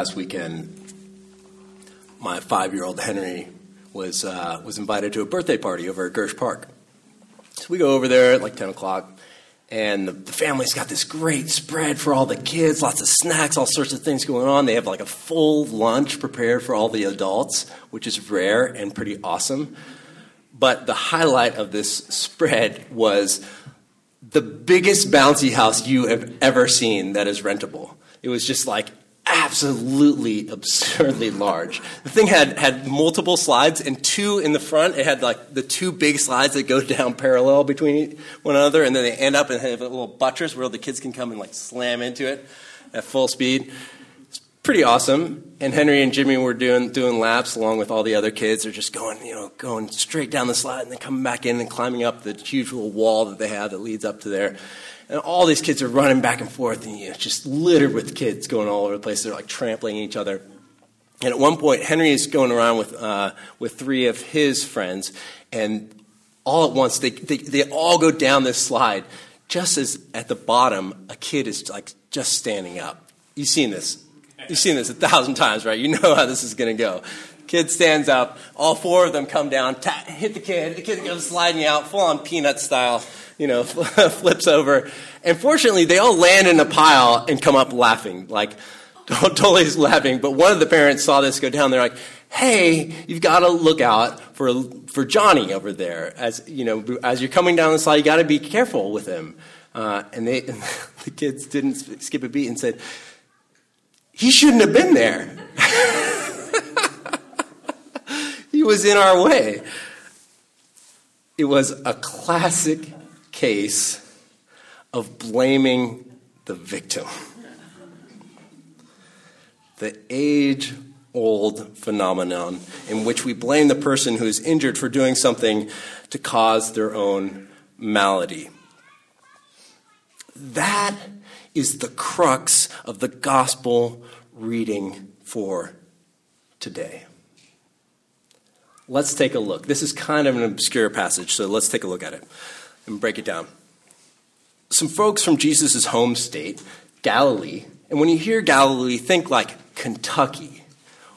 last weekend, my five-year-old Henry was uh, was invited to a birthday party over at Girsh Park. So we go over there at like ten o'clock, and the, the family's got this great spread for all the kids, lots of snacks, all sorts of things going on. They have like a full lunch prepared for all the adults, which is rare and pretty awesome. But the highlight of this spread was the biggest bouncy house you have ever seen that is rentable. It was just like absolutely absurdly large. The thing had, had multiple slides and two in the front. It had like the two big slides that go down parallel between one another, and then they end up and have a little buttress where the kids can come and like slam into it at full speed. It's pretty awesome. And Henry and Jimmy were doing doing laps along with all the other kids. They're just going, you know, going straight down the slide and then coming back in and climbing up the huge little wall that they have that leads up to there. And all these kids are running back and forth, and you know, just littered with kids going all over the place. They're like trampling each other. And at one point, Henry is going around with, uh, with three of his friends, and all at once, they, they, they all go down this slide, just as at the bottom, a kid is like just standing up. You've seen this. You've seen this a thousand times, right? You know how this is going to go. Kid stands up. All four of them come down, ta- hit the kid. The kid goes sliding out, full on peanut style you know, flips over. And fortunately, they all land in a pile and come up laughing, like totally laughing. But one of the parents saw this go down. They're like, "Hey, you've got to look out for for Johnny over there. As you know, as you're coming down the slide, you got to be careful with him." Uh, and they, and the kids didn't skip a beat and said, "He shouldn't have been there. he was in our way." It was a classic case of blaming the victim. The age old phenomenon in which we blame the person who is injured for doing something to cause their own malady. That is the crux of the gospel reading for today. Let's take a look. This is kind of an obscure passage, so let's take a look at it and break it down. Some folks from Jesus' home state, Galilee, and when you hear Galilee, think like Kentucky,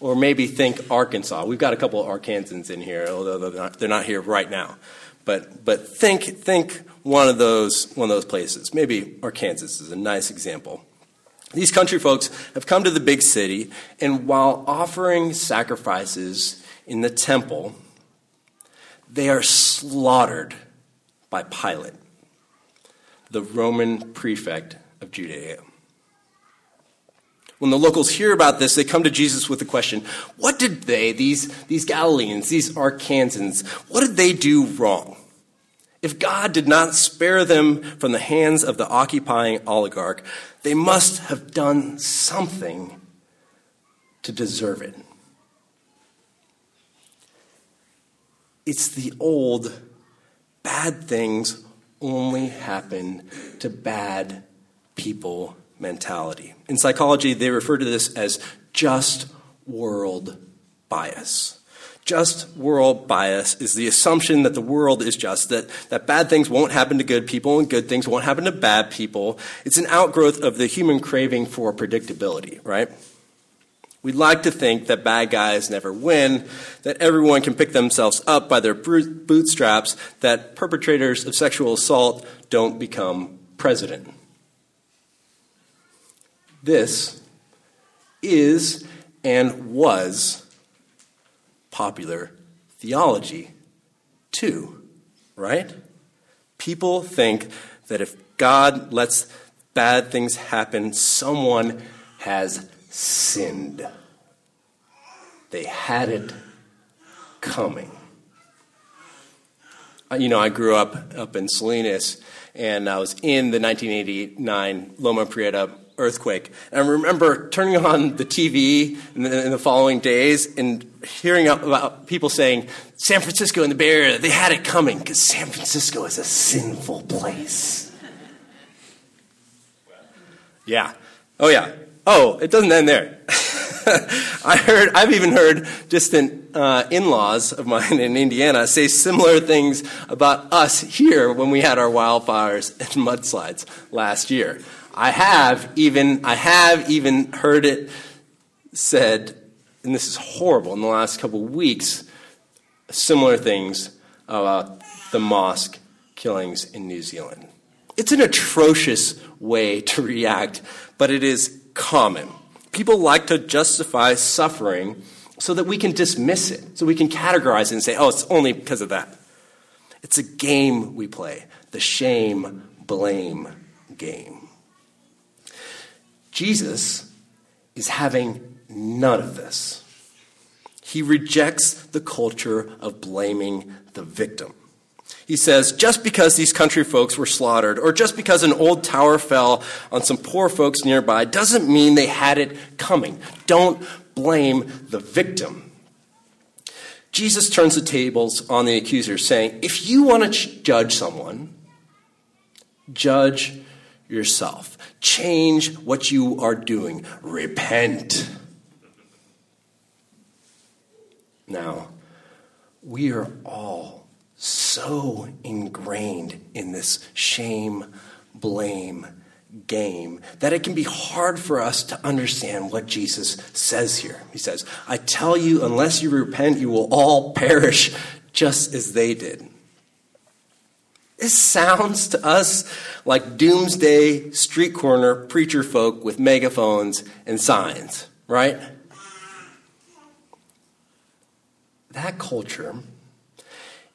or maybe think Arkansas. We've got a couple of Arkansans in here, although they're not, they're not here right now. But, but think, think one, of those, one of those places. Maybe Arkansas is a nice example. These country folks have come to the big city, and while offering sacrifices in the temple, they are slaughtered by Pilate, the Roman prefect of Judea. When the locals hear about this, they come to Jesus with the question What did they, these, these Galileans, these Arkansans, what did they do wrong? If God did not spare them from the hands of the occupying oligarch, they must have done something to deserve it. It's the old bad things only happen to bad people mentality. In psychology, they refer to this as just world bias. Just world bias is the assumption that the world is just, that, that bad things won't happen to good people and good things won't happen to bad people. It's an outgrowth of the human craving for predictability, right? We like to think that bad guys never win, that everyone can pick themselves up by their bootstraps, that perpetrators of sexual assault don't become president. This is and was popular theology, too, right? People think that if God lets bad things happen, someone has sinned. They had it coming. Uh, you know, I grew up up in Salinas, and I was in the 1989 Loma Prieta earthquake. And I remember turning on the TV in the, in the, following days and hearing about people saying, San Francisco and the Bay Area, they had it coming because San Francisco is a sinful place. Yeah. Oh, yeah. Oh, it doesn't end there. I heard, I've even heard distant uh, in laws of mine in Indiana say similar things about us here when we had our wildfires and mudslides last year. I have even, I have even heard it said, and this is horrible, in the last couple of weeks, similar things about the mosque killings in New Zealand. It's an atrocious way to react, but it is common. People like to justify suffering so that we can dismiss it, so we can categorize it and say, oh, it's only because of that. It's a game we play, the shame blame game. Jesus is having none of this. He rejects the culture of blaming the victim. He says, just because these country folks were slaughtered, or just because an old tower fell on some poor folks nearby, doesn't mean they had it coming. Don't blame the victim. Jesus turns the tables on the accusers, saying, if you want to judge someone, judge yourself. Change what you are doing. Repent. Now, we are all so ingrained in this shame, blame game that it can be hard for us to understand what Jesus says here. He says, I tell you, unless you repent, you will all perish just as they did. This sounds to us like doomsday street corner preacher folk with megaphones and signs, right? That culture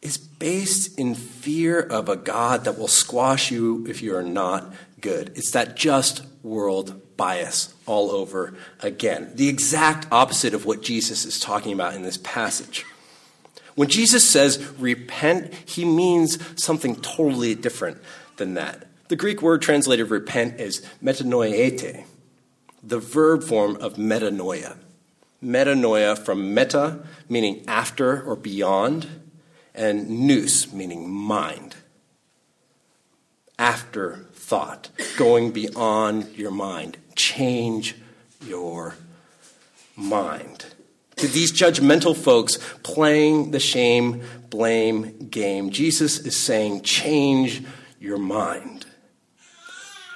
is based in fear of a God that will squash you if you are not good. It's that just world bias all over again. The exact opposite of what Jesus is talking about in this passage. When Jesus says repent, he means something totally different than that. The Greek word translated repent is metanoiete, the verb form of metanoia. Metanoia from meta, meaning after or beyond, and nous, meaning mind. After thought, going beyond your mind. Change your mind. To these judgmental folks playing the shame blame game, Jesus is saying, change your mind.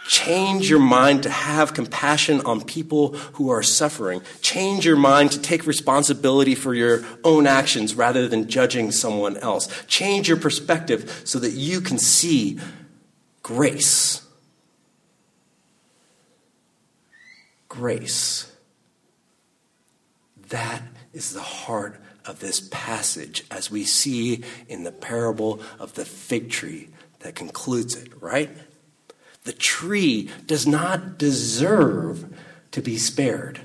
Change your mind to have compassion on people who are suffering. Change your mind to take responsibility for your own actions rather than judging someone else. Change your perspective so that you can see grace. Grace. That is the heart of this passage as we see in the parable of the fig tree that concludes it, right? The tree does not deserve to be spared.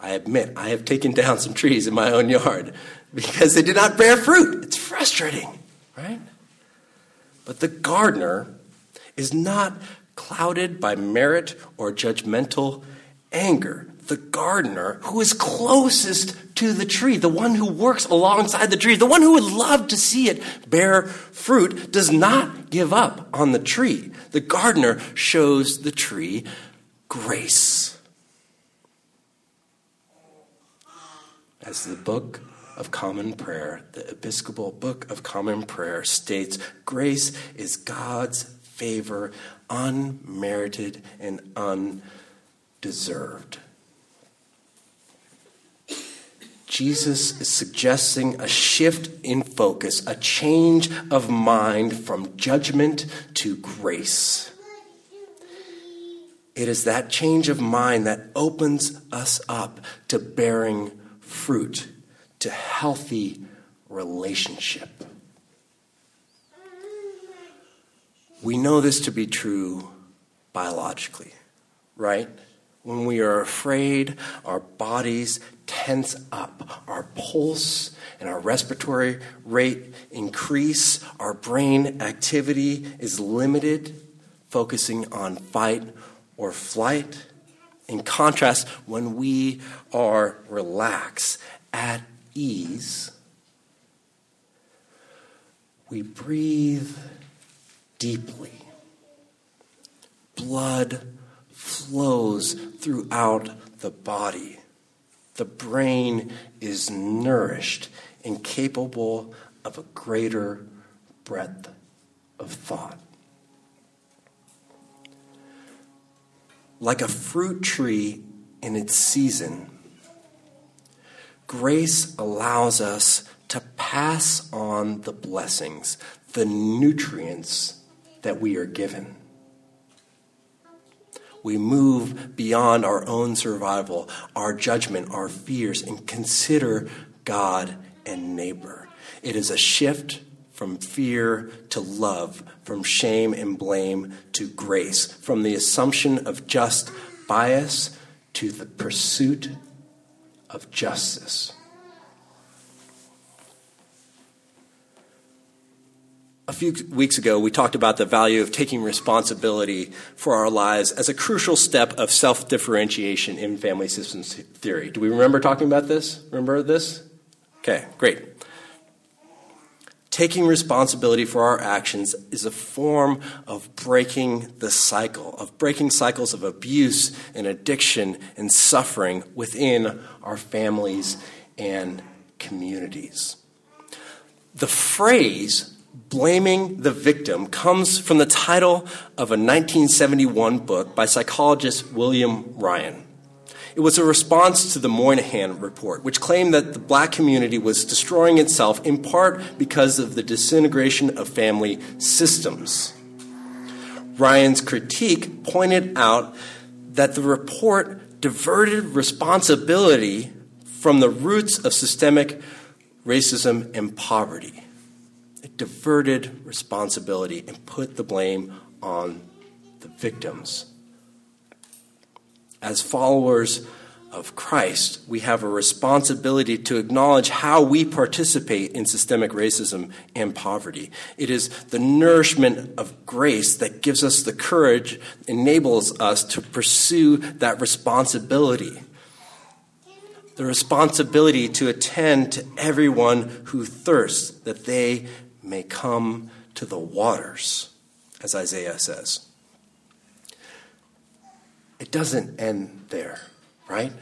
I admit, I have taken down some trees in my own yard because they did not bear fruit. It's frustrating, right? But the gardener is not clouded by merit or judgmental anger. The gardener who is closest to the tree, the one who works alongside the tree, the one who would love to see it bear fruit, does not give up on the tree. The gardener shows the tree grace. As the book of Common Prayer, the Episcopal Book of Common Prayer states, grace is God's favor, unmerited and undeserved. Jesus is suggesting a shift in focus, a change of mind from judgment to grace. It is that change of mind that opens us up to bearing fruit, to healthy relationship. We know this to be true biologically, right? When we are afraid, our bodies tense up, our pulse and our respiratory rate increase, our brain activity is limited, focusing on fight or flight. In contrast, when we are relaxed, at ease, we breathe deeply. Blood flows throughout the body. The brain is nourished and capable of a greater breadth of thought. Like a fruit tree in its season. Grace allows us to pass on the blessings, the nutrients that we are given. We move beyond our own survival, our judgment, our fears, and consider God and neighbor. It is a shift from fear to love, from shame and blame to grace, from the assumption of just bias to the pursuit of justice. A few weeks ago, we talked about the value of taking responsibility for our lives as a crucial step of self differentiation in family systems theory. Do we remember talking about this? Remember this? Okay, great. Taking responsibility for our actions is a form of breaking the cycle, of breaking cycles of abuse and addiction and suffering within our families and communities. The phrase blaming the victim comes from the title of a 1971 book by psychologist William Ryan. It was a response to the Moynihan Report, which claimed that the black community was destroying itself in part because of the disintegration of family systems. Ryan's critique pointed out that the report diverted responsibility from the roots of systemic racism and poverty diverted responsibility and put the blame on the victims. As followers of Christ, we have a responsibility to acknowledge how we participate in systemic racism and poverty. It is the nourishment of grace that gives us the courage, enables us to pursue that responsibility. The responsibility to attend to everyone who thirsts, that they may come to the waters, as Isaiah says. It doesn't end there, right?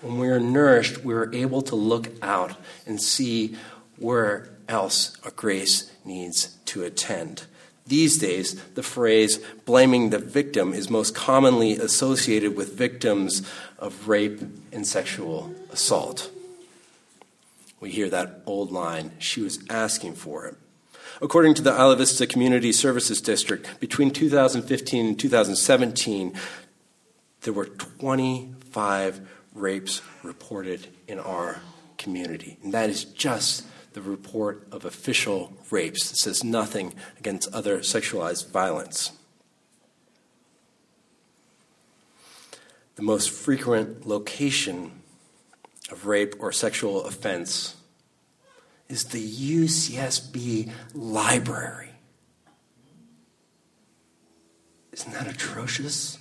When we are nourished, we are able to look out and see where else a grace needs to attend. These days, the phrase blaming the victim is most commonly associated with victims of rape and sexual assault. We hear that old line, she was asking for it. According to the Isla Vista Community Services District, between 2015 and 2017, there were 25 rapes reported in our community. And that is just the report of official rapes. It says nothing against other sexualized violence. The most frequent location of rape or sexual offense is the UCSB library. Isn't that atrocious?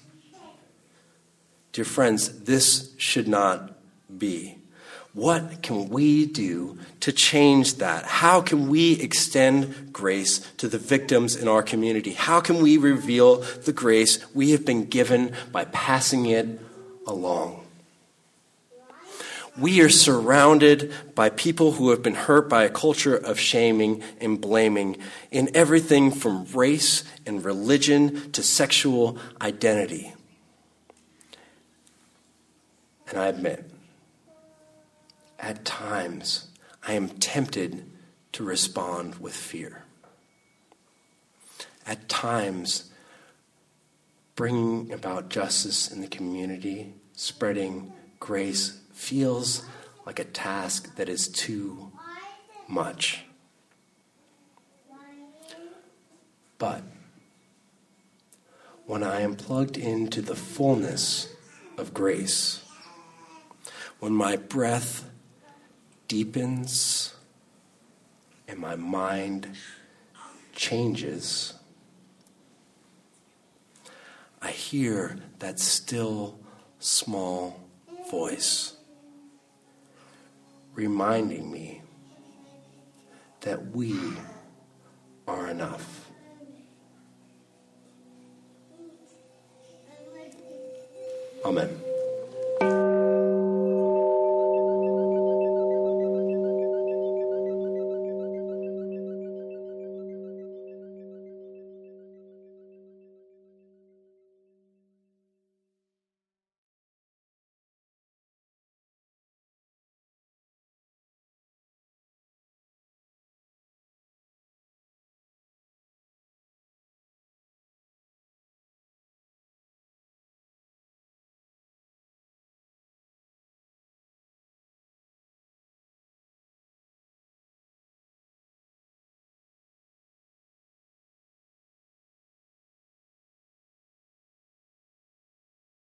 Dear friends, this should not be. What can we do to change that? How can we extend grace to the victims in our community? How can we reveal the grace we have been given by passing it along? We are surrounded by people who have been hurt by a culture of shaming and blaming in everything from race and religion to sexual identity. And I admit, at times, I am tempted to respond with fear. At times, bringing about justice in the community, spreading grace feels like a task that is too much. But when I am plugged into the fullness of grace, when my breath deepens and my mind changes, I hear that still small voice reminding me that we are enough. Amen.